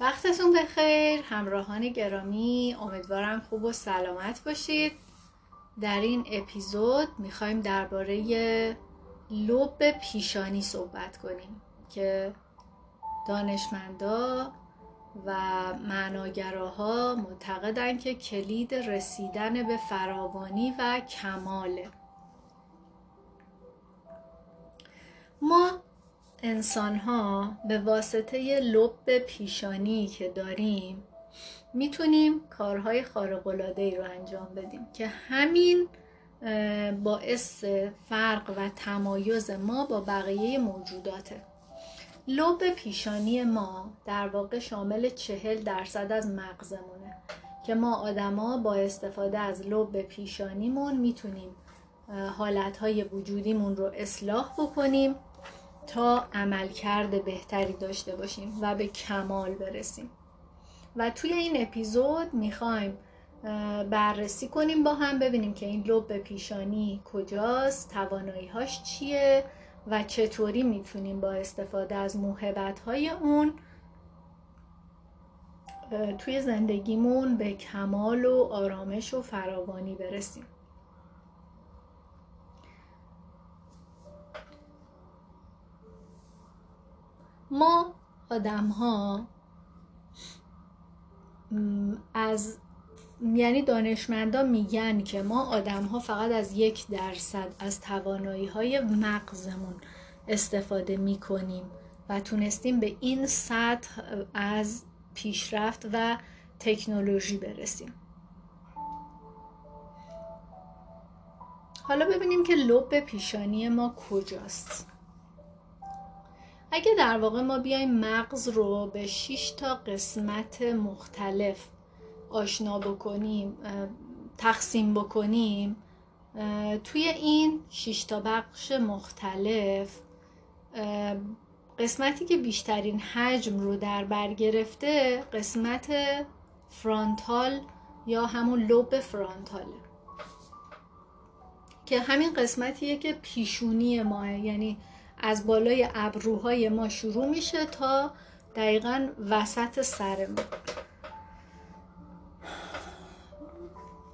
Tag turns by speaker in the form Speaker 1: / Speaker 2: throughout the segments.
Speaker 1: وقتتون بخیر همراهان گرامی امیدوارم خوب و سلامت باشید. در این اپیزود می‌خوایم درباره لب پیشانی صحبت کنیم که دانشمندا و معناگراها معتقدن که کلید رسیدن به فراوانی و کماله. ما انسان ها به واسطه لب پیشانی که داریم می‌تونیم کارهای خارق‌العاده ای رو انجام بدیم که همین باعث فرق و تمایز ما با بقیه موجوداته. لب پیشانی ما در واقع شامل چهل درصد از مغزمونه که ما آدما با استفاده از لب پیشانیمون می‌تونیم حالتهای وجودیمون رو اصلاح بکنیم. تا عملکرد بهتری داشته باشیم و به کمال برسیم. و توی این اپیزود می‌خوایم بررسی کنیم با هم ببینیم که این لب پیشانی کجاست تواناییهاش چیه و چطوری می‌تونیم با استفاده از موهبت های اون توی زندگیمون به کمال و آرامش و فراوانی برسیم. ما آدم ها از یعنی دانشمندان میگن که ما آدم ها فقط از یک درصد از توانایی های مغزمون استفاده می‌کنیم و تونستیم به این سطح از پیشرفت و تکنولوژی برسیم. حالا ببینیم که لب پیشانی ما کجاست. اگه در واقع ما بیایم مغز رو به 6 تا قسمت مختلف آشنا بکنیم تقسیم بکنیم توی این 6 تا بخش مختلف قسمتی که بیشترین حجم رو در بر گرفته قسمت فرانتال یا همون لوب فرانتاله. که همین قسمتیه که پیشونی ماه یعنی از بالای ابروهای ما شروع میشه تا دقیقا وسط سر ما.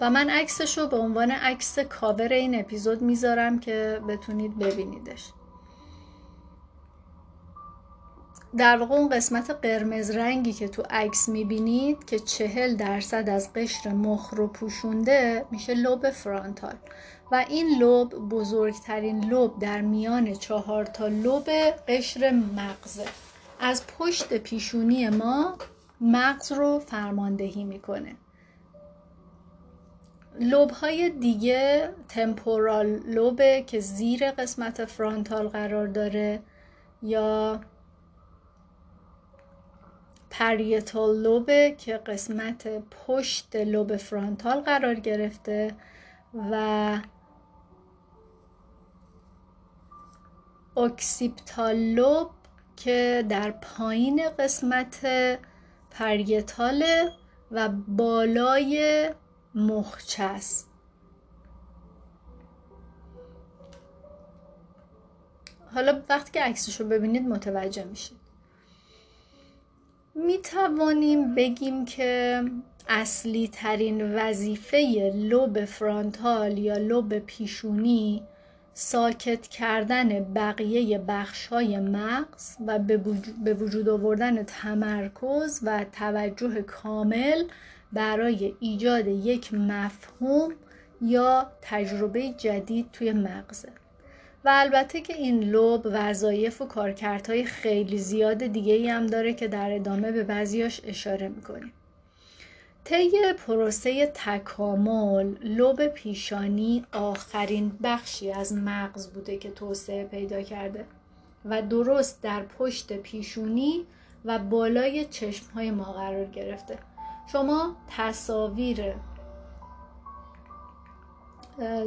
Speaker 1: و من عکسش رو به عنوان عکس کاور این اپیزود می‌ذارم که بتونید ببینیدش. در واقع اون قسمت قرمز رنگی که تو عکس می‌بینید که چهل درصد از قشر مخ رو پوشونده میشه لوب فرانتال. و این لوب بزرگترین لوب در میان چهار تا لوب قشر مغزه از پشت پیشونی ما مغز رو فرماندهی می‌کنه. لوب های دیگه تمپورال لوبه که زیر قسمت فرانتال قرار داره یا پریتال لوبه که قسمت پشت لوب frontal قرار گرفته و occipital lobe که در پایین قسمت parietal ه و بالای مخچه است. حالا وقتی که عکسش رو ببینید متوجه میشید. می توانیم بگیم که اصلی ترین وظیفه لوب فرانتال یا لوب پیشونی ساکت کردن بقیه بخش های مغز و به وجود آوردن تمرکز و توجه کامل برای ایجاد یک مفهوم یا تجربه جدید توی مغزه و البته که این لوب وظایف و کارکردهای خیلی زیاد دیگه ای هم داره که در ادامه به بعضیاش اشاره می‌کنیم. طی پروسه تکامل لوب پیشانی آخرین بخشی از مغز بوده که توسعه پیدا کرده و درست در پشت پیشونی و بالای چشم های ما قرار گرفته. شما تصاویر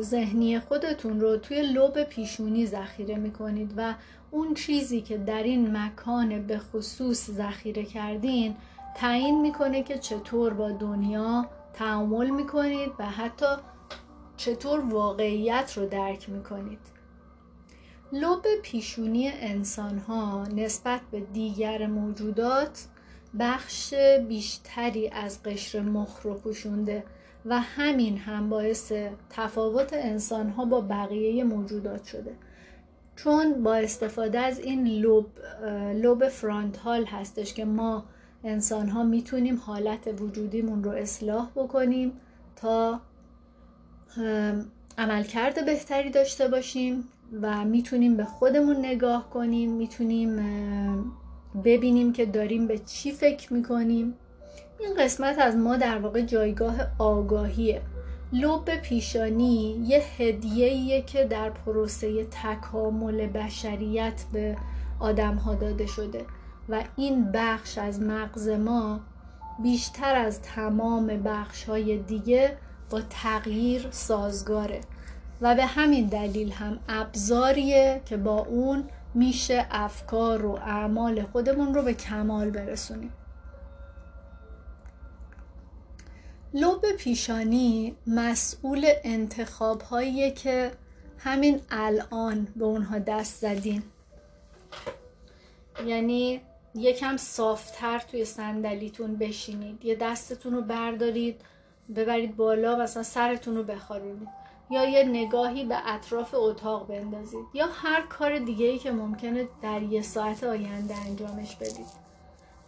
Speaker 1: ذهنی خودتون رو توی لوب پیشونی ذخیره می‌کنید و اون چیزی که در این مکان به خصوص ذخیره کردین تعیین می‌کنه که چطور با دنیا تعامل می‌کنید و حتی چطور واقعیت رو درک می‌کنید. لوب پیشونی انسان ها نسبت به دیگر موجودات بخش بیشتری از قشر مخ رو پوشونده و همین هم باعث تفاوت انسان ها با بقیه موجودات شده. چون با استفاده از این لوب, لوب فرانتال هستش که ما انسان ها می‌تونیم حالت وجودیمون رو اصلاح بکنیم تا عملکرد بهتری داشته باشیم و می‌تونیم به خودمون نگاه کنیم می‌تونیم ببینیم که داریم به چی فکر می‌کنیم. این قسمت از ما در واقع جایگاه آگاهیه. لب پیشانی یه هدیه‌ایه که در پروسه تکامل بشریت به آدم ها داده شده. و این بخش از مغز ما بیشتر از تمام بخش های دیگه با تغییر سازگاره و به همین دلیل هم ابزاریه که با اون میشه افکار و اعمال خودمون رو به کمال برسونیم. لب پیشانی مسئول انتخاب هایی که همین الان به اونها دست زدین یعنی یکم صافتر توی صندلیتون بشینید. یه دستتون رو بردارید ببرید بالا مثلا سرتون رو بخارونید. یا یه نگاهی به اطراف اتاق بندازید. یا هر کار دیگه ای که ممکنه در یه ساعت آینده انجامش بدید.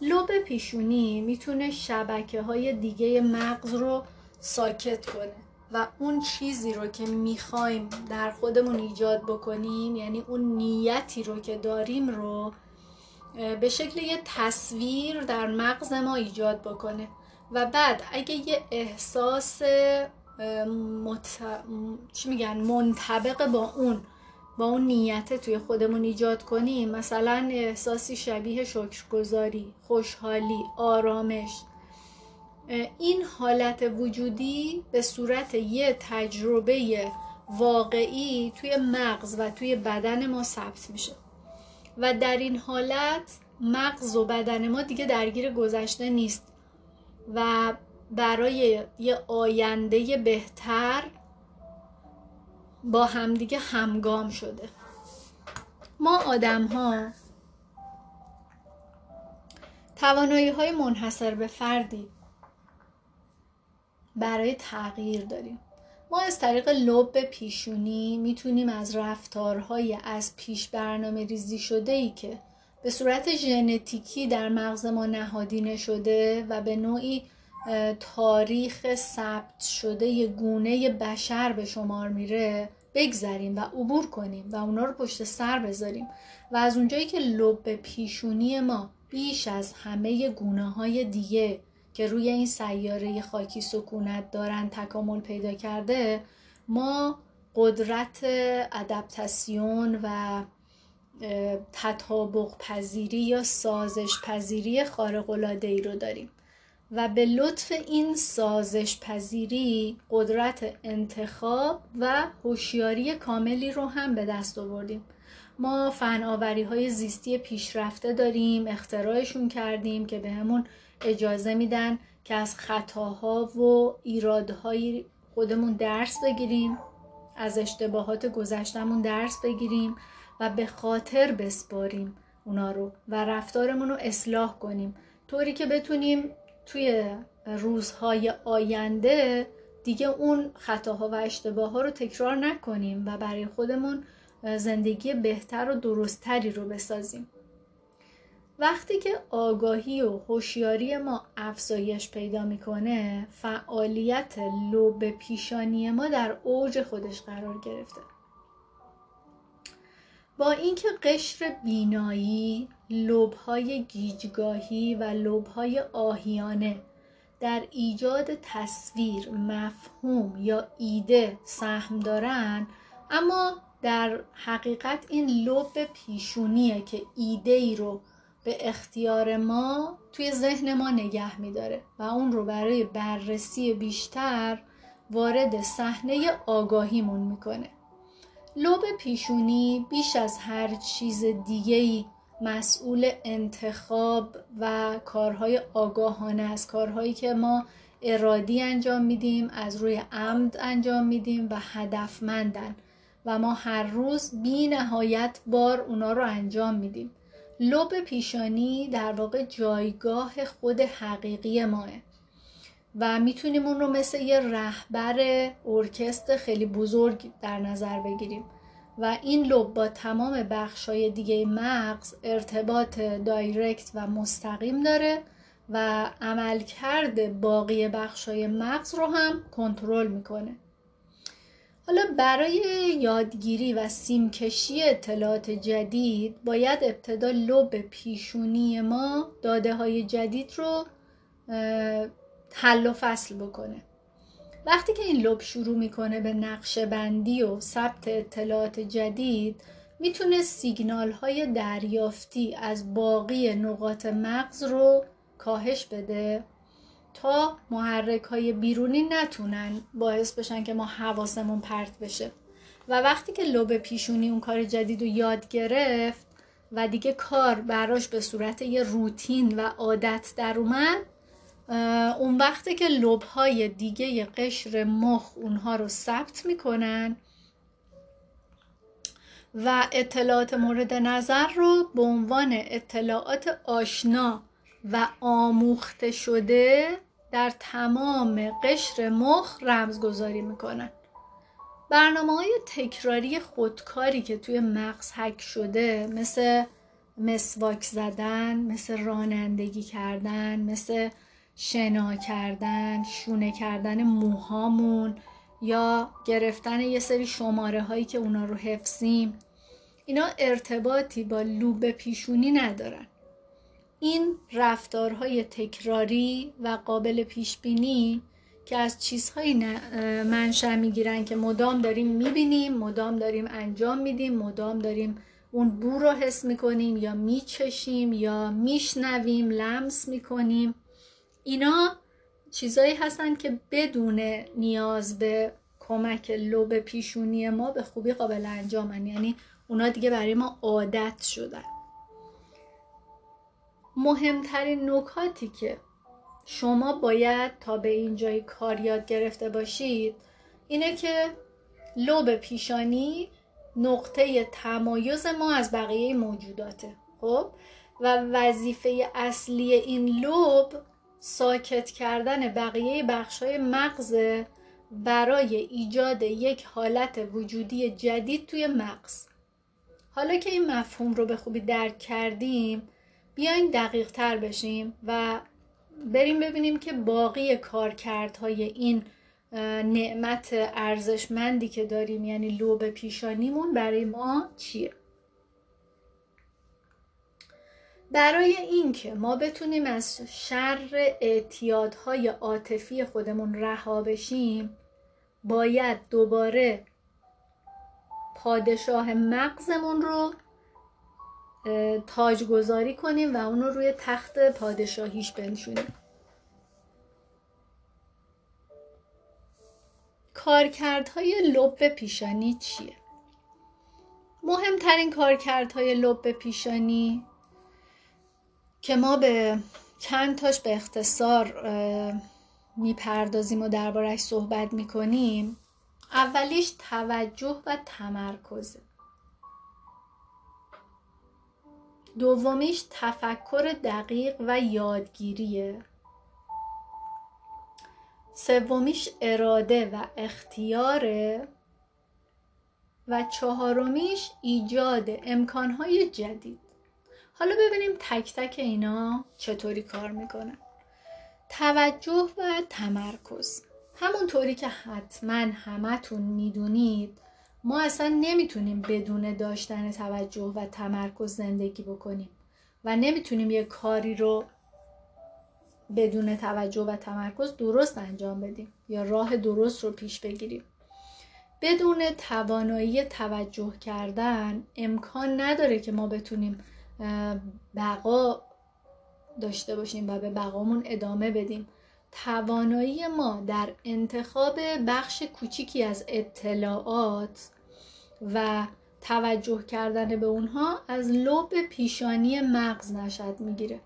Speaker 1: لوب پیشونی می‌تونه شبکه های دیگه مغز رو ساکت کنه. و اون چیزی رو که می‌خوایم در خودمون ایجاد بکنیم یعنی اون نیتی رو که داریم رو به شکل یه تصویر در مغز ما ایجاد بکنه. و بعد اگه یه احساس مت... چی میگن منطبق با اون با اون نیت توی خودمون ایجاد کنیم مثلا احساسی شبیه شکرگزاری خوشحالی آرامش این حالت وجودی به صورت یه تجربه واقعی توی مغز و توی بدن ما ثبت میشه. و در این حالت مغز و بدن ما دیگه درگیر گذشته نیست و برای یه آینده بهتر با همدیگه همگام شده. ما آدم ها توانایی های منحصر به فردی برای تغییر داریم. ما از طریق لب پیشونی می‌تونیم از رفتارهای از پیش برنامه ریزی شده ای که به صورت ژنتیکی در مغز ما نهادینه شده و به نوعی تاریخ ثبت شده گونه بشر به شمار میره بگذریم و عبور کنیم و اونا رو پشت سر بذاریم. و از اونجایی که لب پیشونی ما بیش از همه گونه های دیگه که روی این سیاره خاکی سکونت دارن تکامل پیدا کرده ما قدرت ادپتاسیون و تطابق پذیری یا سازش پذیری خارق ای رو داریم. و به لطف این سازش پذیری قدرت انتخاب و هوشیاری کاملی رو هم به دست آوردیم. ما فناوری های زیستی پیشرفته داریم اختراعشون کردیم که بهمون اجازه میدن که از خطاها و ایرادهای خودمون درس بگیریم از اشتباهات گذشتمون درس بگیریم و به خاطر بسپاریم اونا رو و رفتارمون رو اصلاح کنیم. طوری که بتونیم توی روزهای آینده دیگه اون خطاها و اشتباه ها رو تکرار نکنیم و برای خودمون زندگی بهتر و درستتری رو بسازیم. وقتی که آگاهی و هوشیاری ما افزایش پیدا می‌کنه فعالیت لوب پیشانی ما در اوج خودش قرار گرفته. با اینکه قشر بینایی لبهای گیجگاهی و لبهای آهیانه در ایجاد تصویر مفهوم یا ایده سهم دارن اما در حقیقت این لب پیشونیه که ایده ای رو به اختیار ما توی ذهن ما نگه میداره و اون رو برای بررسی بیشتر وارد صحنه آگاهیمون می‌کنه. لب پیشونی بیش از هر چیز دیگه‌ای مسئول انتخاب و کارهای آگاهانه است. کارهایی که ما ارادی انجام میدیم از روی عمد انجام میدیم و هدفمندن و ما هر روز بی نهایت بار اونا رو انجام میدیم. لب پیشانی در واقع جایگاه خود حقیقی ماه. و می‌تونیم اون رو مثل یه رهبر ارکستر خیلی بزرگ در نظر بگیریم. و این لب با تمام بخشای دیگه مغز ارتباط دایرکت و مستقیم داره و عملکرد باقی بخشای مغز رو هم کنترل می‌کنه. حالا برای یادگیری و سیمکشی اطلاعات جدید باید ابتدا لب پیشونی ما داده های جدید رو حل و فصل بکنه. وقتی که این لب شروع می‌کنه به نقشه بندی و ثبت اطلاعات جدید می‌تونه سیگنال های دریافتی از باقی نقاط مغز رو کاهش بده. تا محرک های بیرونی نتونن باعث بشن که ما حواسمون پرت بشه. و وقتی که لب پیشونی اون کار جدید رو یاد گرفت و دیگه کار براش به صورت یه روتین و عادت در اومد اون وقتی که لب های دیگه قشر مخ اونها رو ثبت می‌کنن و اطلاعات مورد نظر رو به عنوان اطلاعات آشنا و آموخته شده در تمام قشر مخ رمزگذاری می‌کنن. برنامه های تکراری خودکاری که توی مغز حک شده مثل مسواک زدن مثل رانندگی کردن مثل شنا کردن شونه کردن موهامون یا گرفتن یه سری شماره هایی که اونا رو حفظیم اینا ارتباطی با لوب پیشونی ندارن. این رفتارهای تکراری و قابل پیش بینی که از چیزهایی منشأ می‌گیرن که مدام داریم می‌بینیم مدام داریم انجام میدیم مدام داریم اون بو رو حس می‌کنیم یا میچشیم یا میشنویم لمس می‌کنیم. اینا چیزایی هستن که بدون نیاز به کمک لب پیشونی ما به خوبی قابل انجامن. یعنی اونا دیگه برای ما عادت شدن. مهمترین نکاتی که شما باید تا به اینجای کار یاد گرفته باشید اینه که لب پیشانی نقطه تمایز ما از بقیه موجوداته خب؟ و وظیفه اصلی این لب ساکت کردن بقیه بخشای مغز برای ایجاد یک حالت وجودی جدید توی مغز. حالا که این مفهوم رو به خوبی درک کردیم بیاین دقیق تر بشیم و بریم ببینیم که باقی کارکردهای این نعمت ارزشمندی که داریم یعنی لوب پیشانیمون برای ما چیه؟ برای اینکه ما بتونیم از شر اعتیادهای عاطفی خودمون رها بشیم باید دوباره پادشاه مغزمون رو تاجگذاری کنیم و اونو روی تخت پادشاهیش بنشونیم کارکردهای لب پیشانی چیه؟ مهمترین کارکردهای لب پیشانی که ما به چند تاش به اختصار می‌پردازیم و دربارش صحبت می‌کنیم اولیش توجه و تمرکزه دومیش تفکر دقیق و یادگیریه. سومیش اراده و اختیاره. و چهارمیش ایجاد امکانهای جدید. حالا ببینیم تک تک اینا چطوری کار می‌کنن. توجه و تمرکز. همونطوری که حتما همتون می‌دونید ما اصلا نمی‌تونیم بدون داشتن توجه و تمرکز زندگی بکنیم و نمی‌تونیم یه کاری رو بدون توجه و تمرکز درست انجام بدیم یا راه درست رو پیش بگیریم. بدون توانایی توجه کردن امکان نداره که ما بتونیم بقا داشته باشیم و به بقامون ادامه بدیم. توانایی ما در انتخاب بخش کوچیکی از اطلاعات و توجه کردن به اونها از لب پیشانی مغز نشد می‌گیره.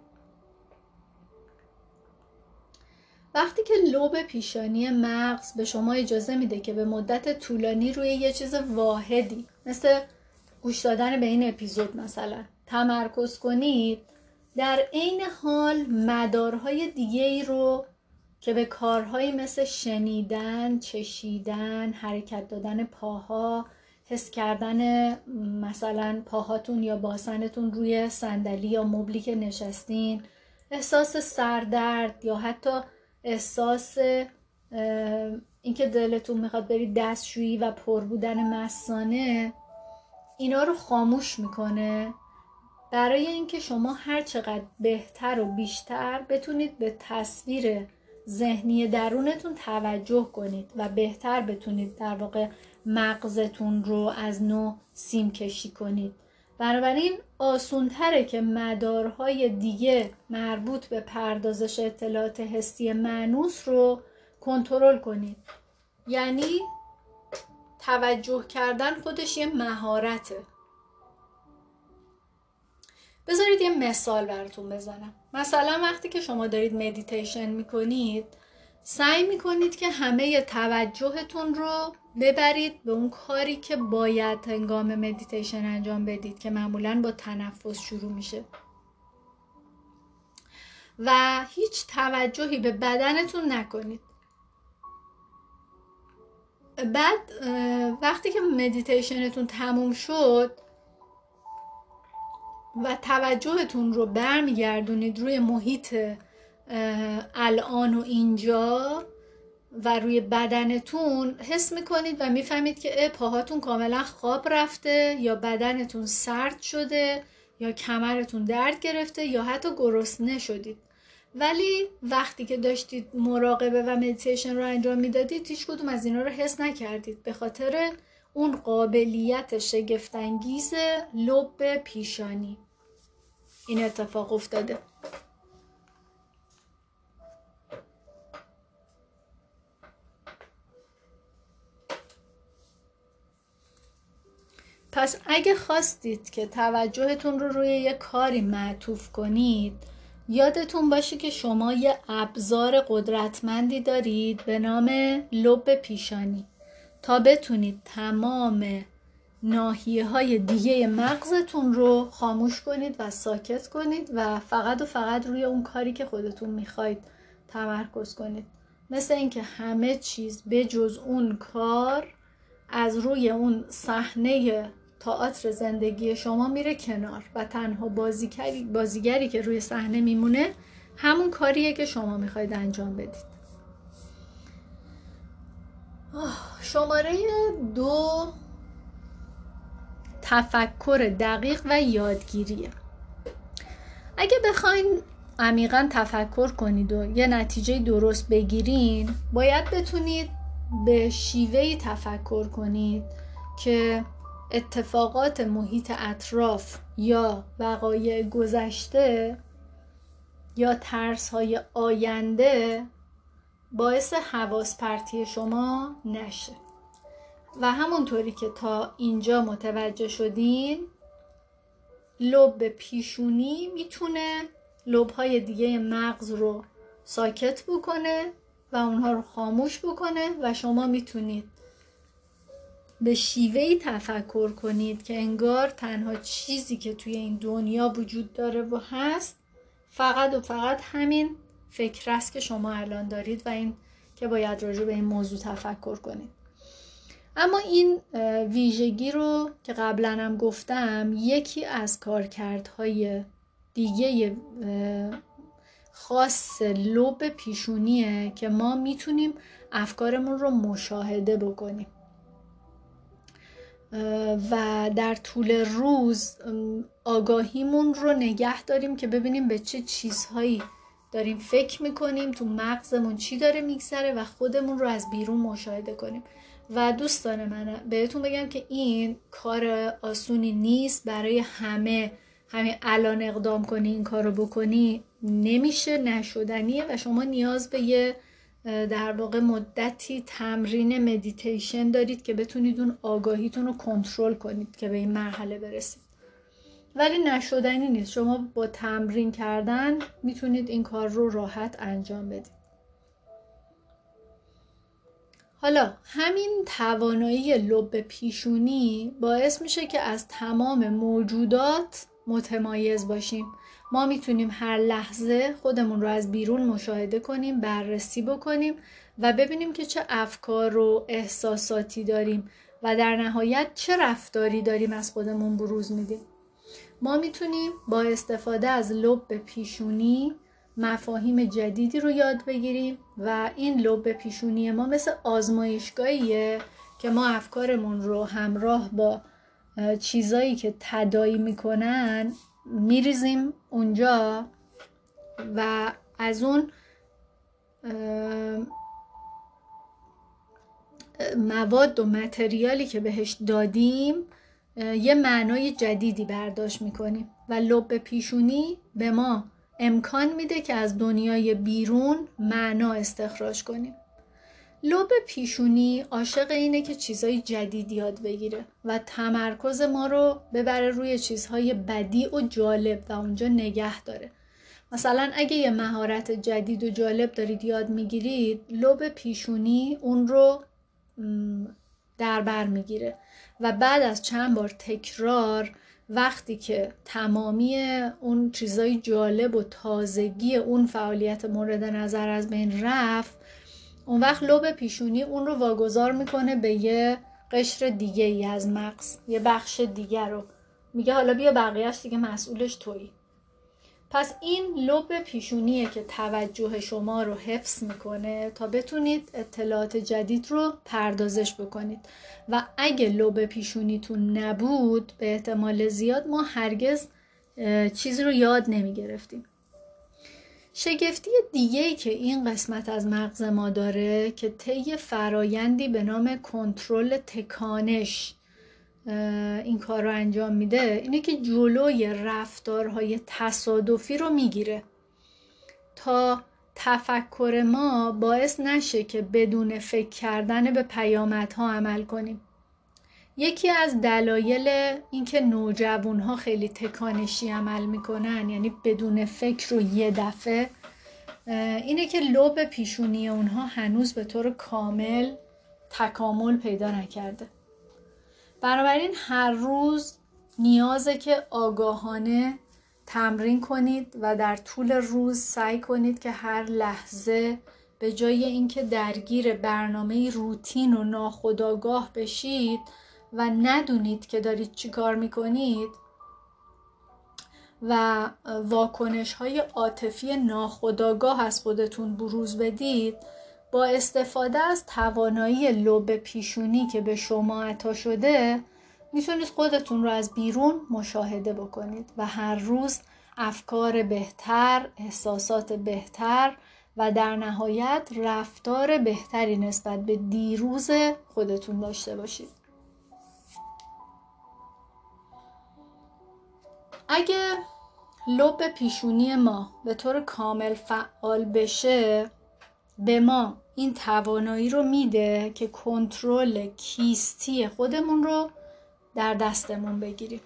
Speaker 1: وقتی که لوب پیشانی مغز به شما اجازه میده که به مدت طولانی روی یه چیز واحدی مثل گوش دادن به این اپیزود مثلا تمرکز کنید در عین حال مدارهای دیگه ای رو که به کارهایی مثل شنیدن، چشیدن، حرکت دادن پاها، حس کردن مثلا پاهاتون یا باسنتون روی صندلی یا مبلی که نشستین احساس سردرد یا حتی احساس اینکه دلتون می‌خواد برید دستشویی و پر بودن مسانه اینا رو خاموش می‌کنه. برای اینکه شما هر چقدر بهتر و بیشتر بتونید به تصویر ذهنی درونتون توجه کنید و بهتر بتونید در واقع مغزتون رو از نو سیم کشی کنید. بنابراین آسونتره که مدارهای دیگه مربوط به پردازش اطلاعات حسی معنوس رو کنترل کنید. یعنی توجه کردن خودش یه مهارته. بذارید یه مثال براتون بزنم. مثلا وقتی که شما دارید مدیتیشن می‌کنید سعی می‌کنید که همه توجهتون رو ببرید به اون کاری که باید هنگام مدیتیشن انجام بدید که معمولا با تنفس شروع میشه. و هیچ توجهی به بدنتون نکنید. بعد وقتی که مدیتیشنتون تموم شد و توجهتون رو برمیگردونید روی محیط الان و اینجا و روی بدنتون حس می‌کنید و می‌فهمید که پاهاتون کاملا خواب رفته یا بدنتون سرد شده یا کمرتون درد گرفته یا حتی گرسنه شدید. ولی وقتی که داشتید مراقبه و مدیتیشن رو انجام می‌دادید هیچ کدوم از اینا رو حس نکردید. به خاطر اون قابلیت شگفتانگیز لب پیشانی. این اتفاق افتاده. پس اگه خواستید که توجهتون رو روی یه کاری معطوف کنید یادتون باشه که شما یه ابزار قدرتمندی دارید به نام لب پیشانی. تا بتونید تمام ناحیه های دیگه مغزتون رو خاموش کنید و ساکت کنید و فقط و فقط روی اون کاری که خودتون می‌خواید تمرکز کنید. مثل اینکه همه چیز به جز اون کار از روی اون صحنه تئاتر زندگی شما میره کنار و تنها بازیگری, بازیگری که روی صحنه میمونه همون کاریه که شما می‌خواید انجام بدید. شماره دو تفکر دقیق و یادگیریه. اگه بخواین عمیقا تفکر کنید و یه نتیجه درست بگیرین باید بتونید به شیوهی تفکر کنید که اتفاقات محیط اطراف یا وقایع گذشته یا ترس های آینده باعث حواس پرتی شما نشه. و همونطوری که تا اینجا متوجه شدین لب پیشونی می‌تونه لب های دیگه مغز رو ساکت بکنه و اونها رو خاموش بکنه و شما می‌تونید به شیوهی تفکر کنید که انگار تنها چیزی که توی این دنیا وجود داره و هست فقط و فقط همین فکر است که شما الان دارید و این که باید راجع به این موضوع تفکر کنید. اما این ویژگی رو که قبلا هم گفتم یکی از کارکردهای دیگه خاص لب پیشونیه که ما می‌تونیم افکارمون رو مشاهده بکنیم. و در طول روز آگاهیمون رو نگه داریم که ببینیم به چه چیزهایی داریم فکر می‌کنیم تو مغزمون چی داره میگذره و خودمون رو از بیرون مشاهده کنیم. و دوستان من بهتون بگم که این کار آسونی نیست. برای همه همین الان اقدام کنی این کار رو بکنی نمیشه نشدنیه و شما نیاز به یه در واقع مدتی تمرین مدیتیشن دارید که بتونید اون آگاهیتون رو کنترل کنید که به این مرحله برسید. ولی نشدنی نیست. شما با تمرین کردن می‌تونید این کار رو راحت انجام بدید. حالا همین توانایی لب پیشونی باعث میشه که از تمام موجودات متمایز باشیم. ما می‌تونیم هر لحظه خودمون رو از بیرون مشاهده کنیم بررسی بکنیم و ببینیم که چه افکار و احساساتی داریم و در نهایت چه رفتاری داریم از خودمون بروز میدیم. ما می‌تونیم با استفاده از لب پیشونی مفاهیم جدیدی رو یاد بگیریم و این لب پیشونی ما مثل آزمایشگاهیه که ما افکارمون رو همراه با چیزایی که تدایی می‌کنن میریزیم اونجا و از اون مواد و متریالی که بهش دادیم یه معنای جدیدی برداشت می‌کنیم و لب پیشونی به ما امکان میده که از دنیای بیرون معنا استخراج کنیم. لب پیشونی عاشق اینه که چیزهای جدید یاد بگیره و تمرکز ما رو ببره روی چیزهای بدی و جالب و اونجا نگه داره. مثلا اگه یه مهارت جدید و جالب دارید یاد می‌گیرید لب پیشونی اون رو در بر می‌گیره و بعد از چند بار تکرار وقتی که تمامی اون چیزای جالب و تازگی اون فعالیت مورد نظر از بین رفت اون وقت لب پیشونی اون رو واگذار می‌کنه به یه قشر دیگه ای از مغز یه بخش دیگر رو. میگه حالا بیا بقیهش دیگه مسئولش تویی. پس این لب پیشونیه که توجه شما رو حفظ می‌کنه تا بتونید اطلاعات جدید رو پردازش بکنید. و اگه لب پیشونیتون نبود به احتمال زیاد ما هرگز چیزی رو یاد نمی‌گرفتیم. شگفتی دیگه ای که این قسمت از مغز ما داره که طی فرایندی به نام کنترل تکانش این کار رو انجام میده اینه که جلوی رفتارهای تصادفی رو می‌گیره تا تفکر ما باعث نشه که بدون فکر کردن به پیامدها عمل کنیم. یکی از دلایل اینکه نوجوان ها خیلی تکانشی عمل می‌کنن یعنی بدون فکر رو یه دفعه اینه که لب پیشونی اونها هنوز به طور کامل تکامل پیدا نکرده. بنابراین هر روز نیازه که آگاهانه تمرین کنید و در طول روز سعی کنید که هر لحظه به جای اینکه درگیر برنامه روتین و ناخودآگاه بشید و ندونید که دارید چی کار می‌کنید و واکنش های عاطفی ناخودآگاه از خودتون بروز بدید با استفاده از توانایی لب پیشونی که به شما عطا شده می‌تونید خودتون رو از بیرون مشاهده بکنید و هر روز افکار بهتر، احساسات بهتر و در نهایت رفتار بهتری نسبت به دیروز خودتون داشته باشید. اگه لب پیشونی ما به طور کامل فعال بشه به ما این توانایی رو میده که کنترل کیستی خودمون رو در دستمون بگیریم.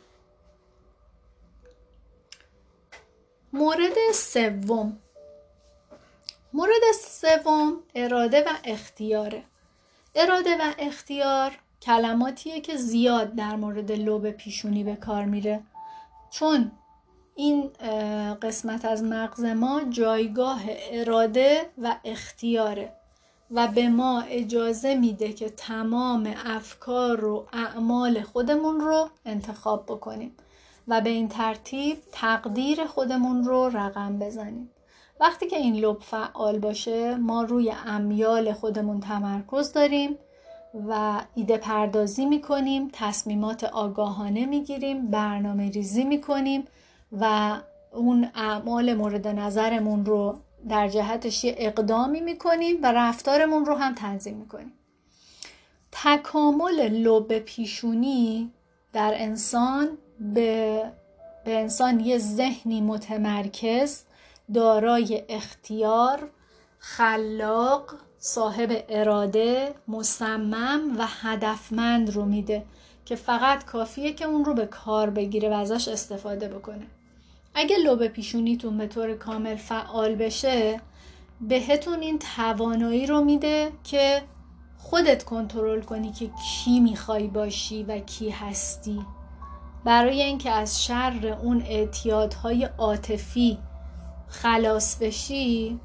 Speaker 1: مورد سوم. مورد سوم اراده و اختیاره. اراده و اختیار کلماتیه که زیاد در مورد لب پیشونی به کار میره. چون این قسمت از مغز ما جایگاه اراده و اختیاره. و به ما اجازه میده که تمام افکار و اعمال خودمون رو انتخاب بکنیم و به این ترتیب تقدیر خودمون رو رقم بزنیم. وقتی که این لب فعال باشه ما روی امیال خودمون تمرکز داریم و ایده پردازی می‌کنیم تصمیمات آگاهانه می‌گیریم برنامه ریزی می‌کنیم و اون اعمال مورد نظرمون رو در جهتش یه اقدامی می‌کنیم و رفتارمون رو هم تنظیم می‌کنیم. تکامل لب پیشونی در انسان به, به انسان یه ذهنی متمرکز دارای اختیار خلاق صاحب اراده مصمم و هدفمند رو میده که فقط کافیه که اون رو به کار بگیره و ازش استفاده بکنه. اگه لب پیشونیتون به طور کامل فعال بشه بهتون این توانایی رو میده که خودت کنترل کنی که کی می‌خوای باشی و کی هستی. برای اینکه از شر اون اعتیادهای عاطفی خلاص بشی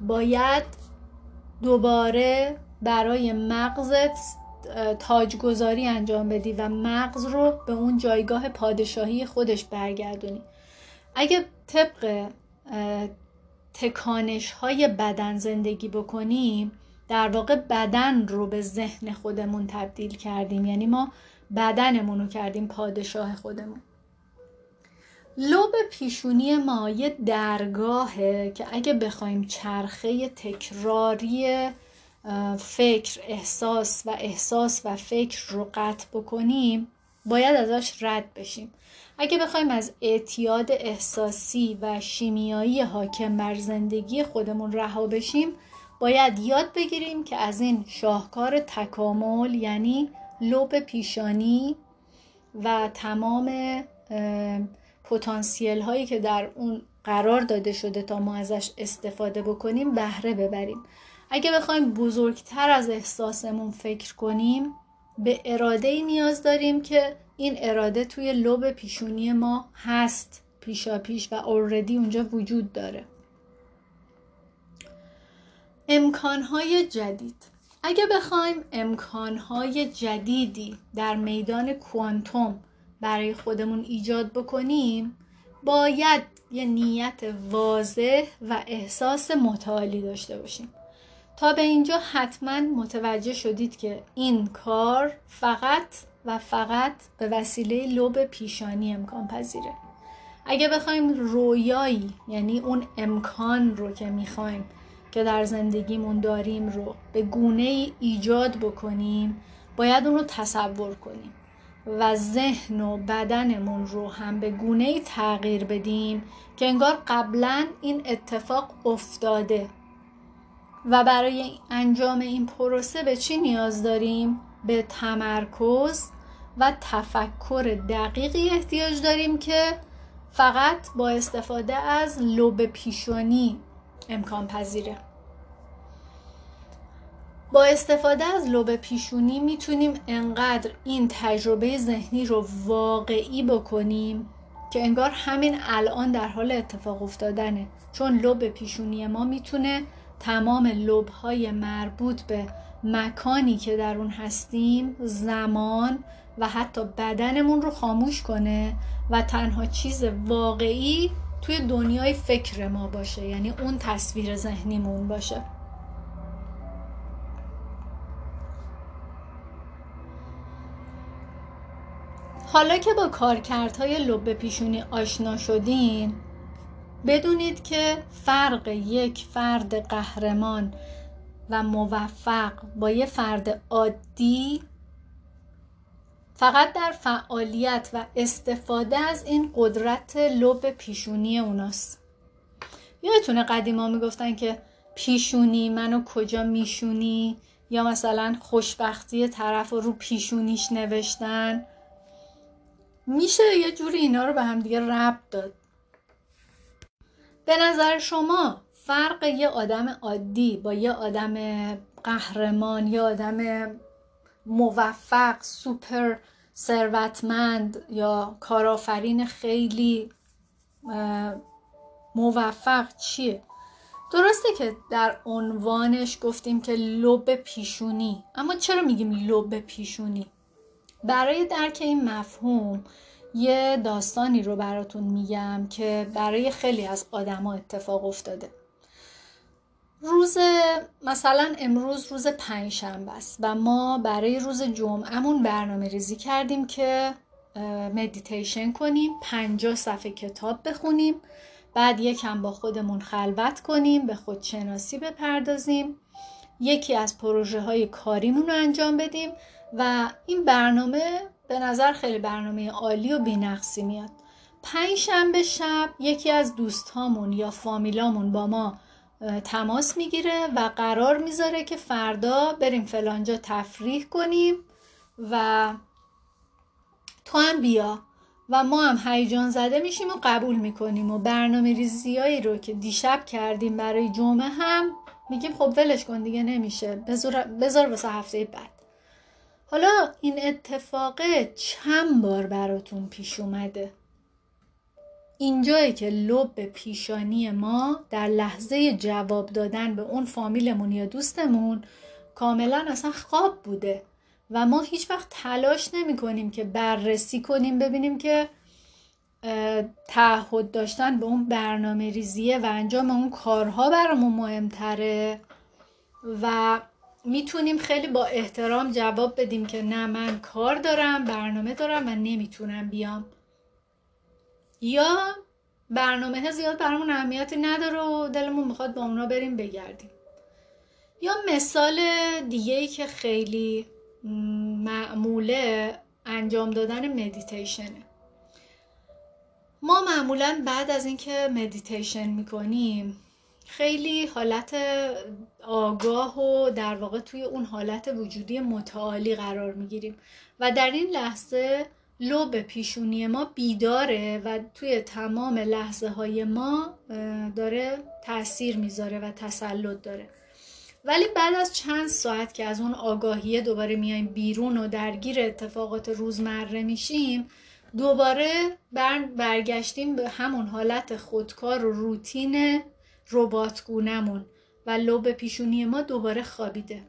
Speaker 1: باید دوباره برای مغزت تاجگذاری انجام بدی و مغز رو به اون جایگاه پادشاهی خودش برگردونی. اگه طبق تکانش های بدن زندگی بکنیم در واقع بدن رو به ذهن خودمون تبدیل کردیم. یعنی ما بدنمون رو کردیم پادشاه خودمون. لوب پیشونی ما یه درگاهه که اگه بخوایم چرخه تکراری فکر احساس و احساس و فکر رو قطع بکنیم باید ازش رد بشیم. اگه بخوایم از اعتیاد احساسی و شیمیایی حاکم بر زندگی خودمون رها بشیم باید یاد بگیریم که از این شاهکار تکامل یعنی لوب پیشانی و تمام پتانسیل هایی که در اون قرار داده شده تا ما ازش استفاده بکنیم بهره ببریم. اگه بخوایم بزرگتر از احساسمون فکر کنیم به اراده ای نیاز داریم که این اراده توی لوب پیشونی ما هست پیشا پیش و اوردی اونجا وجود داره. امکانهای جدید. اگه بخوایم امکانهای جدیدی در میدان کوانتوم برای خودمون ایجاد بکنیم باید یه نیت واضح و احساس متعالی داشته باشیم. تا به اینجا حتما متوجه شدید که این کار فقط و فقط به وسیله لوب پیشانی امکان پذیره اگه بخوایم رویایی یعنی اون امکان رو که می‌خوایم که در زندگیمون داریم رو به گونه ای ایجاد بکنیم باید اون رو تصور کنیم و ذهن و بدنمون رو هم به گونه ای تغییر بدیم که انگار قبلا این اتفاق افتاده و برای انجام این پروسه به چی نیاز داریم؟ به تمرکز و تفکر دقیقی احتیاج داریم که فقط با استفاده از لب پیشانی امکان پذیره. با استفاده از لب پیشونی می‌تونیم انقدر این تجربه ذهنی رو واقعی بکنیم که انگار همین الان در حال اتفاق افتادنه. چون لب پیشونی ما می‌تونه تمام لب های مربوط به مکانی که در اون هستیم زمان و حتی بدنمون رو خاموش کنه و تنها چیز واقعی توی دنیای فکر ما باشه یعنی اون تصویر ذهنیمون باشه. حالا که با کارکردهای لب پیشونی آشنا شدین بدونید که فرق یک فرد قهرمان و موفق با یه فرد عادی فقط در فعالیت و استفاده از این قدرت لب پیشونی اوناست. یادتونه قدیما می‌گفتن که پیشونی منو کجا میشونی؟ یا مثلا خوشبختی طرف رو پیشونیش نوشتن؟ میشه یه جوری اینا رو به هم دیگه ربط داد. به نظر شما فرق یه آدم عادی با یه آدم قهرمان یا آدم موفق سوپر ثروتمند یا کارآفرین خیلی موفق چیه؟ درسته که در عنوانش گفتیم که لب پیشونی. اما چرا میگیم لب پیشونی؟ برای درک این مفهوم یه داستانی رو براتون میگم که برای خیلی از آدما اتفاق افتاده. روز مثلا امروز روز پنجشنبه است و ما برای روز جمعهمون برنامه ریزی کردیم که مدیتیشن کنیم پنجاه صفحه کتاب بخونیم بعد یکم با خودمون خلوت کنیم به خودشناسی بپردازیم یکی از پروژه های کاریمون رو انجام بدیم و این برنامه به نظر خیلی برنامه عالی و بینقصی میاد. پنج شنبه شب یکی از دوستهامون یا فامیلامون با ما تماس می‌گیره و قرار می‌ذاره که فردا بریم فلانجا تفریح کنیم و تو هم بیا و ما هم هیجان زده میشیم و قبول می‌کنیم و برنامه ریزیایی رو که دیشب کردیم برای جمعه هم میگیم خب ولش کن دیگه نمیشه. بذار, واسه هفته بعد. حالا این اتفاق چند بار براتون پیش اومده؟ اینجایی که لب پیشانی ما در لحظه جواب دادن به اون فامیلمون یا دوستمون کاملا اصلا خواب بوده و ما هیچ وقت تلاش نمی کنیم که بررسی کنیم ببینیم که تعهد داشتن به اون برنامه ریزیه و انجام اون کارها برامون مهمتره و می‌تونیم خیلی با احترام جواب بدیم که نه من کار دارم برنامه دارم و نمی‌تونم بیام. یا برنامه زیاد برامون اهمیتی نداره و دلمون می‌خواد با اونا بریم بگردیم. یا مثال دیگه ای که خیلی معموله انجام دادن مدیتیشنه ما معمولا بعد از اینکه مدیتیشن می‌کنیم خیلی حالت آگاه و در واقع توی اون حالت وجودی متعالی قرار می‌گیریم. و در این لحظه لب پیشونی ما بیداره و توی تمام لحظه های ما داره تاثیر می‌ذاره و تسلط داره. ولی بعد از چند ساعت که از اون آگاهیه دوباره میایم بیرون و درگیر اتفاقات روزمره میشیم دوباره برگشتیم به همون حالت خودکار و روتین رباتگونمون و لب پیشونی ما دوباره خوابیده.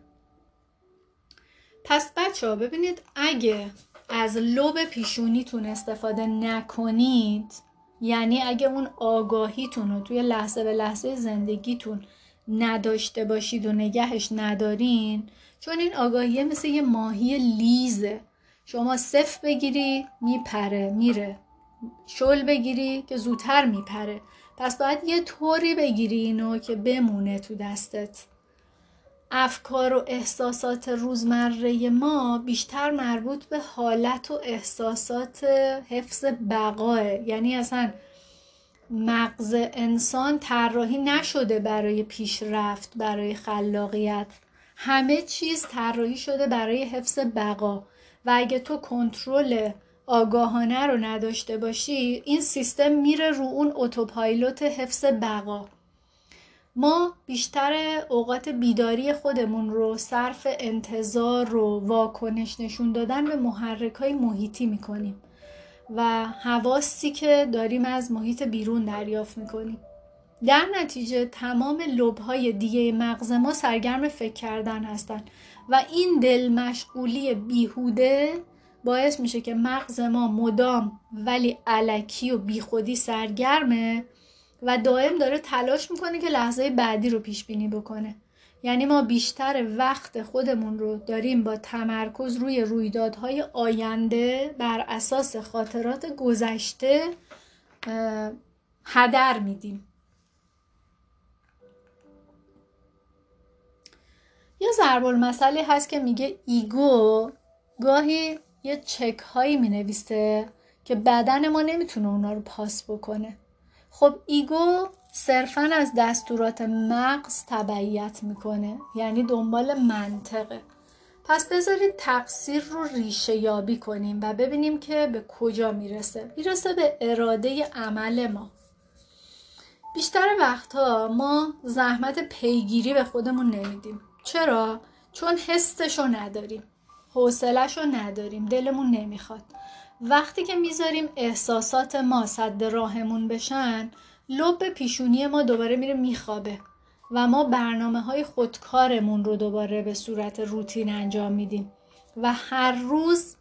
Speaker 1: پس بچه ها ببینید اگه از لب پیشونیتون استفاده نکنید یعنی اگه اون آگاهیتون رو توی لحظه به لحظه زندگیتون نداشته باشید و نگهش ندارین چون این آگاهیه مثل یه ماهی لیزه. شما صف بگیری میپره میره. شل بگیری که زودتر میپره. پس باید یه طوری بگیری اینو که بمونه تو دستت. افکار و احساسات روزمره ما بیشتر مربوط به حالت و احساسات حفظ بقاه. یعنی اصلا مغز انسان طراحی نشده برای پیشرفت برای خلاقیت. همه چیز طراحی شده برای حفظ بقا. و اگه تو کنترل آگاهانه رو نداشته باشی این سیستم میره رو اون اتوپایلوت حفظ بقا. ما بیشتر اوقات بیداری خودمون رو صرف انتظار و واکنش نشون دادن به محرک های محیطی می‌کنیم و حواسی که داریم از محیط بیرون دریافت می‌کنیم. در نتیجه تمام لبهای دیگه مغز ما سرگرم فکر کردن هستن و این دل مشغولی بیهوده باعث میشه که مغز ما مدام ولی علکی و بیخودی سرگرمه. و دائم داره تلاش می‌کنه که لحظه بعدی رو پیش بینی بکنه. یعنی ما بیشتر وقت خودمون رو داریم با تمرکز روی رویدادهای آینده بر اساس خاطرات گذشته هدر میدیم. یه ضرب المثلی هست که میگه ego گاهی یه چک هایی می نویسه که بدن ما نمی‌تونه اونا رو پاس بکنه. خب ego صرفا از دستورات مغز تبعیت می‌کنه یعنی دنبال منطقه. پس بذارید تقصیر رو ریشه یابی کنیم و ببینیم که به کجا می‌رسه. می‌رسه به اراده عمل ما. بیشتر وقتها ما زحمت پیگیری به خودمون نمیدیم. چرا؟ چون حسشو نداریم. حوصلهشو نداریم. دلمون نمی‌خواد. وقتی که می‌ذاریم احساسات ما صد راهمون بشن لب پیشونی ما دوباره میره میخوابه و ما برنامه های خودکارمون رو دوباره به صورت روتین انجام میدیم و هر روز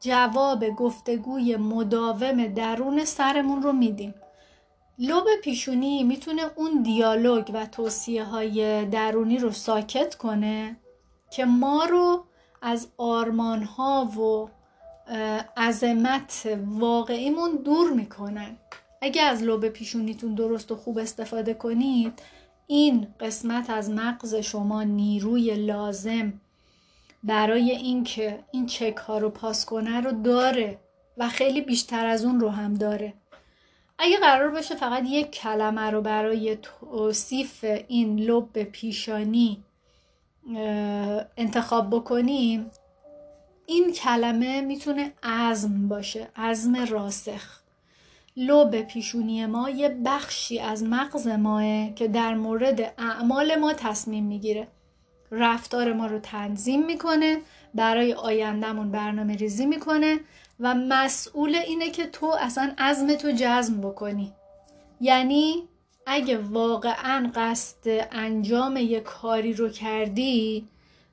Speaker 1: جواب گفتگوی مداوم درون سرمون رو میدیم. لب پیشونی می‌تونه اون دیالوگ و توصیه های درونی رو ساکت کنه که ما رو از آرمان ها و عظمت واقعیمون دور می‌کنن اگه از لب پیشونیتون درست و خوب استفاده کنید این قسمت از مغز شما نیروی لازم برای اینکه این چک ها رو پاس کنه رو داره و خیلی بیشتر از اون رو هم داره. اگه قرار باشه فقط یک کلمه رو برای توصیف این لب پیشانی انتخاب بکنیم این کلمه می‌تونه عزم باشه عزم راسخ. لب پیشونی ما یه بخشی از مغز ماه که در مورد اعمال ما تصمیم می‌گیره. رفتار ما رو تنظیم می‌کنه برای آیندهمون برنامه ریزی می‌کنه و مسئول اینه که تو اصلا عزم تو جزم بکنی. یعنی اگه واقعا قصد انجام یک کاری رو کردی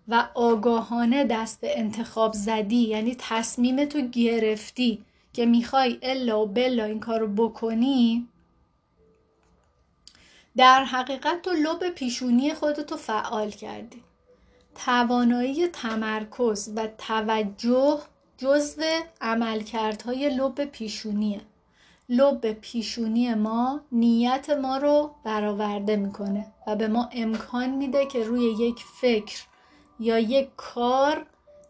Speaker 1: و آگاهانه دست به انتخاب زدی یعنی تصمیم تو گرفتی که می‌خوای الا و بلا این کار رو بکنی در حقیقت تو لب پیشونی خودتو فعال کردی. توانایی تمرکز و توجه جزو عملکردهای لب پیشونیه. لب پیشونی ما نیت ما رو برآورده می‌کنه و به ما امکان میده که روی یک فکر یا یک کار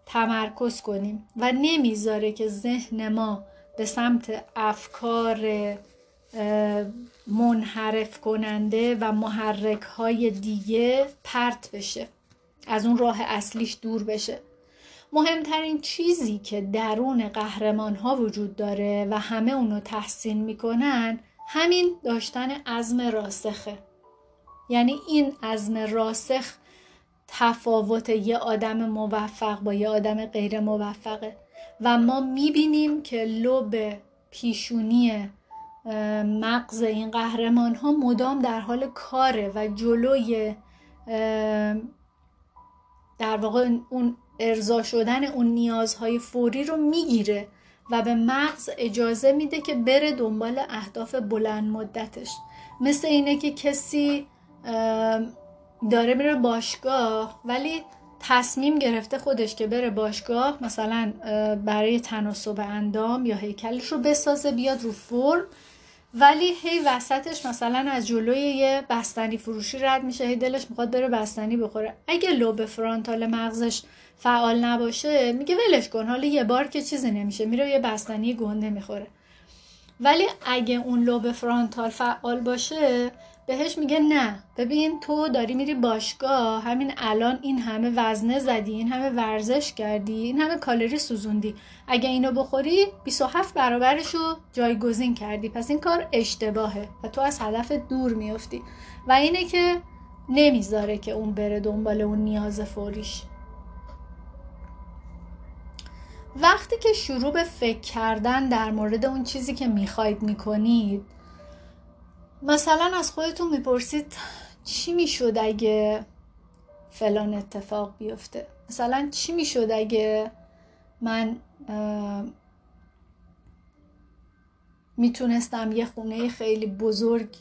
Speaker 1: تمرکز کنیم و نمی‌ذاره که ذهن ما به سمت افکار منحرف کننده و محرک های دیگه پرت بشه. از اون راه اصلیش دور بشه. مهمترین چیزی که درون قهرمان ها وجود داره و همه اونو تحسین می‌کنن همین داشتن عزم راسخه. یعنی این عزم راسخ تفاوت یه آدم موفق با یه آدم غیر موفقه. و ما می‌بینیم که لب پیشونی مغز این قهرمان ها مدام در حال کاره و جلوی در واقع اون ارضا شدن اون نیازهای فوری رو می‌گیره و به مغز اجازه میده که بره دنبال اهداف بلند مدتش. مثل اینه که کسی داره میره باشگاه ولی تصمیم گرفته خودش که بره باشگاه مثلا برای تناسب اندام یا هیکلش رو بسازه بیاد رو فرم. ولی هی وسطش مثلا از جلوی یه بستنی فروشی رد میشه هی دلش می‌خواد بره بستنی بخوره. اگه لوب فرانتال مغزش فعال نباشه میگه ولش کن. حالا یه بار که چیزی نمیشه میره یه بستنی گنده می‌خوره. ولی اگه اون لوب فرانتال فعال باشه بهش میگه نه. ببین تو داری میری باشگاه همین الان این همه وزنه زدی این همه ورزش کردی این همه کالری سوزوندی. اگه اینو بخوری 27 برابرش رو جایگزین کردی. پس این کار اشتباهه و تو از هدف دور میافتی و اینه که نمی‌ذاره که اون بره دنبال اون نیاز فوریش. وقتی که شروع به فکر کردن در مورد اون چیزی که می‌خواید می‌کنید مثلا از خودتون می‌پرسید چی می‌شد اگه فلان اتفاق بیفته؟ مثلا چی می‌شد اگه من می‌تونستم یه خونه خیلی بزرگ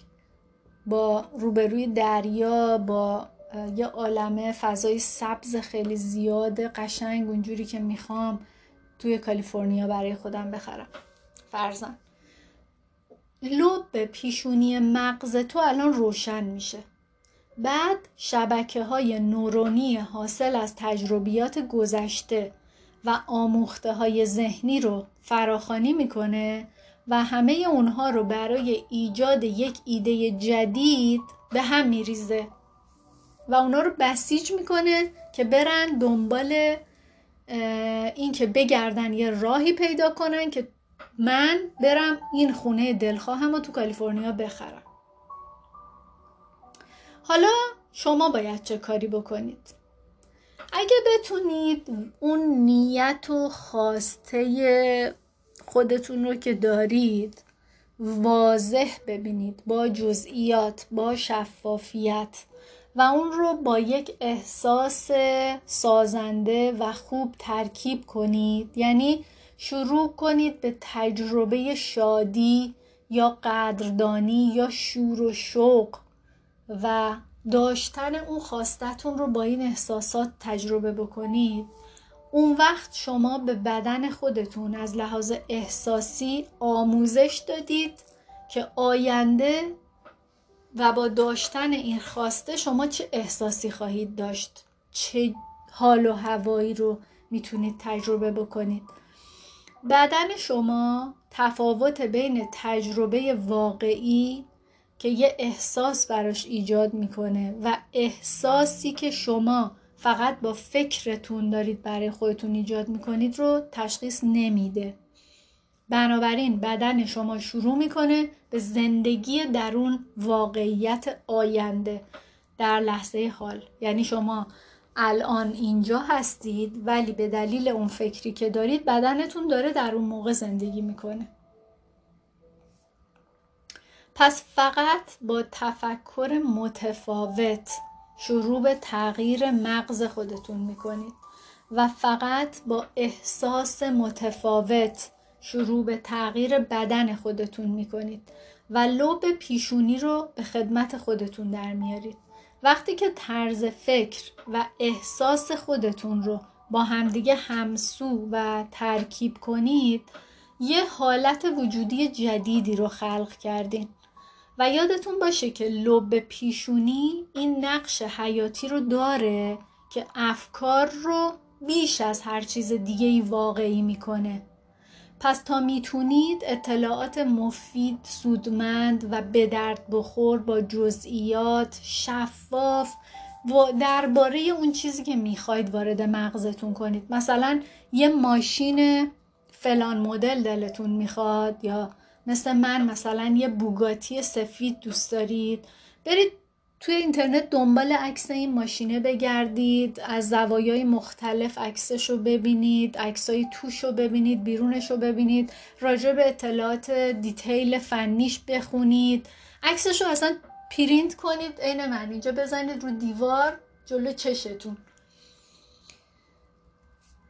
Speaker 1: با روبروی دریا با یه عالمه فضای سبز خیلی زیاده قشنگ اونجوری که می‌خوام توی کالیفرنیا برای خودم بخرم. فرزن لب پیشونی مغز تو الان روشن میشه. بعد شبکه های نورونی حاصل از تجربیات گذشته و آموخته های ذهنی رو فراخانی می‌کنه و همه اونها رو برای ایجاد یک ایده جدید به هم میریزه و اونها رو بسیج می‌کنه که برن دنبال این که بگردن یه راهی پیدا کنن که من برم این خونه دلخواهم رو تو کالیفرنیا بخرم. حالا شما باید چه کاری بکنید؟ اگه بتونید اون نیت و خواسته خودتون رو که دارید واضح ببینید با جزئیات با شفافیت و اون رو با یک احساس سازنده و خوب ترکیب کنید. یعنی شروع کنید به تجربه شادی یا قدردانی یا شور و شوق و داشتن اون خواستتون رو با این احساسات تجربه بکنید. اون وقت شما به بدن خودتون از لحاظ احساسی آموزش دادید که آینده و با داشتن این خواسته شما چه احساسی خواهید داشت چه حال و هوایی رو می‌تونید تجربه بکنید. بدن شما تفاوت بین تجربه واقعی که یه احساس براش ایجاد می‌کنه و احساسی که شما فقط با فکرتون دارید برای خودتون ایجاد می‌کنید رو تشخیص نمیده. بنابراین بدن شما شروع می‌کنه به زندگی درون واقعیت آینده در لحظه حال. یعنی شما الان اینجا هستید ولی به دلیل اون فکری که دارید بدنتون داره در اون موقع زندگی می‌کنه. پس فقط با تفکر متفاوت شروع به تغییر مغز خودتون می‌کنید و فقط با احساس متفاوت شروع به تغییر بدن خودتون می‌کنید و لوب پیشونی رو به خدمت خودتون در میارید. وقتی که طرز فکر و احساس خودتون رو با همدیگه همسو و ترکیب کنید یه حالت وجودی جدیدی رو خلق کردین. و یادتون باشه که لب پیشونی این نقش حیاتی رو داره که افکار رو بیش از هر چیز دیگه ای واقعی می‌کنه. پس تا می‌تونید اطلاعات مفید، سودمند و به درد بخور با جزئیات شفاف و درباره اون چیزی که می‌خواید وارد مغزتون کنید. مثلا یه ماشین فلان مدل دلتون می‌خواد یا مثل من مثلا یه Bugatti سفید دوست دارید برید توی اینترنت دنبال عکس این ماشینه بگردید از زوایای مختلف عکسش رو ببینید عکسای توش رو ببینید بیرونش رو ببینید راجع به اطلاعات detail فنیش بخونید. عکسش رو اصلا پرینت کنید عین من اینجا بزنید رو دیوار جلو چشتون.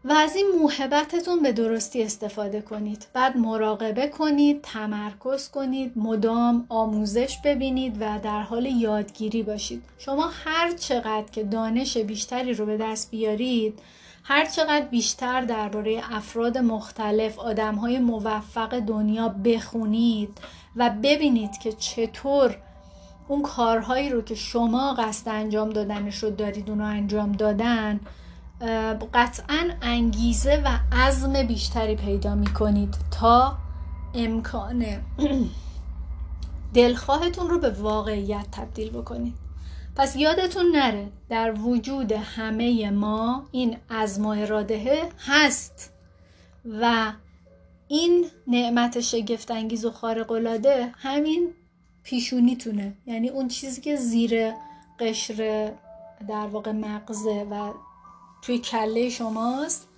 Speaker 1: و از این موهبتتون به درستی استفاده کنید. بعد مراقبه کنید تمرکز کنید مدام آموزش ببینید و در حال یادگیری باشید. شما هر چقدر که دانش بیشتری رو به دست بیارید هر چقدر بیشتر درباره افراد مختلف آدمهای موفق دنیا بخونید و ببینید که چطور اون کارهایی رو که شما قصد انجام دادنش رو دارید اون رو انجام دادن قطعا انگیزه و عزم بیشتری پیدا می کنید تا امکان دلخواهتون رو به واقعیت تبدیل بکنید. پس یادتون نره در وجود همه ما این عزم و اراده هست و این نعمت شگفت انگیز و خارق العاده همین پیشونیتونه. یعنی اون چیزی که زیر قشر در واقع مغزه و توی کله شماست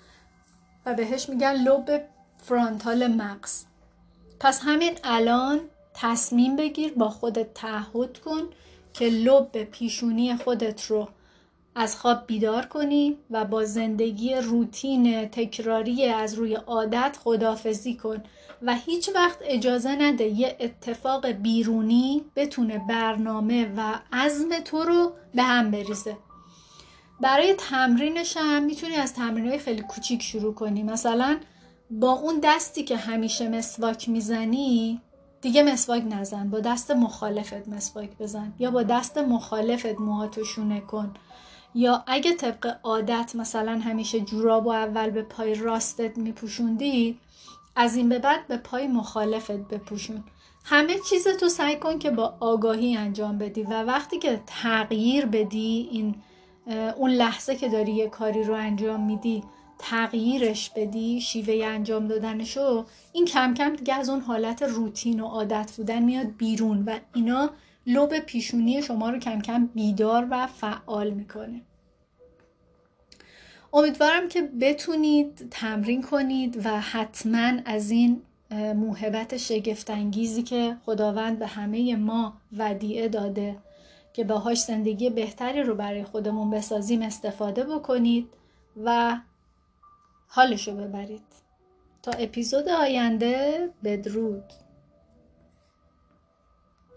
Speaker 1: و بهش میگن لب فرانتال مغز. پس همین الان تصمیم بگیر با خودت تعهد کن که لب پیشونی خودت رو از خواب بیدار کنی و با زندگی روتین تکراری از روی عادت خدافزی کن و هیچ وقت اجازه نده یه اتفاق بیرونی بتونه برنامه و عزم تو رو به هم بریزه. برای تمرینش هم می‌تونی از تمرین های خیلی کوچیک شروع کنی. مثلا با اون دستی که همیشه مسواک می‌زنی دیگه مسواک نزن. با دست مخالفت مسواک بزن. یا با دست مخالفت موهاتو شونه کن. یا اگه طبق عادت مثلا همیشه جوراب و اول به پای راستت میپوشوندی از این به بعد به پای مخالفت بپوشون. همه چیز تو سعی کن که با آگاهی انجام بدی و وقتی که تغییر بدی این اون لحظه که داری یه کاری رو انجام میدی تغییرش بدی شیوه انجام دادنشو این کم کم دیگه از اون حالت روتین و عادت بودن میاد بیرون و اینا لب پیشونی شما رو کم کم بیدار و فعال می‌کنه. امیدوارم که بتونید تمرین کنید و حتما از این موهبت شگفتانگیزی که خداوند به همه ما ودیعه داده که باهاش زندگی بهتری رو برای خودمون بسازیم استفاده بکنید و حالشو ببرید. تا اپیزود آینده بدرود.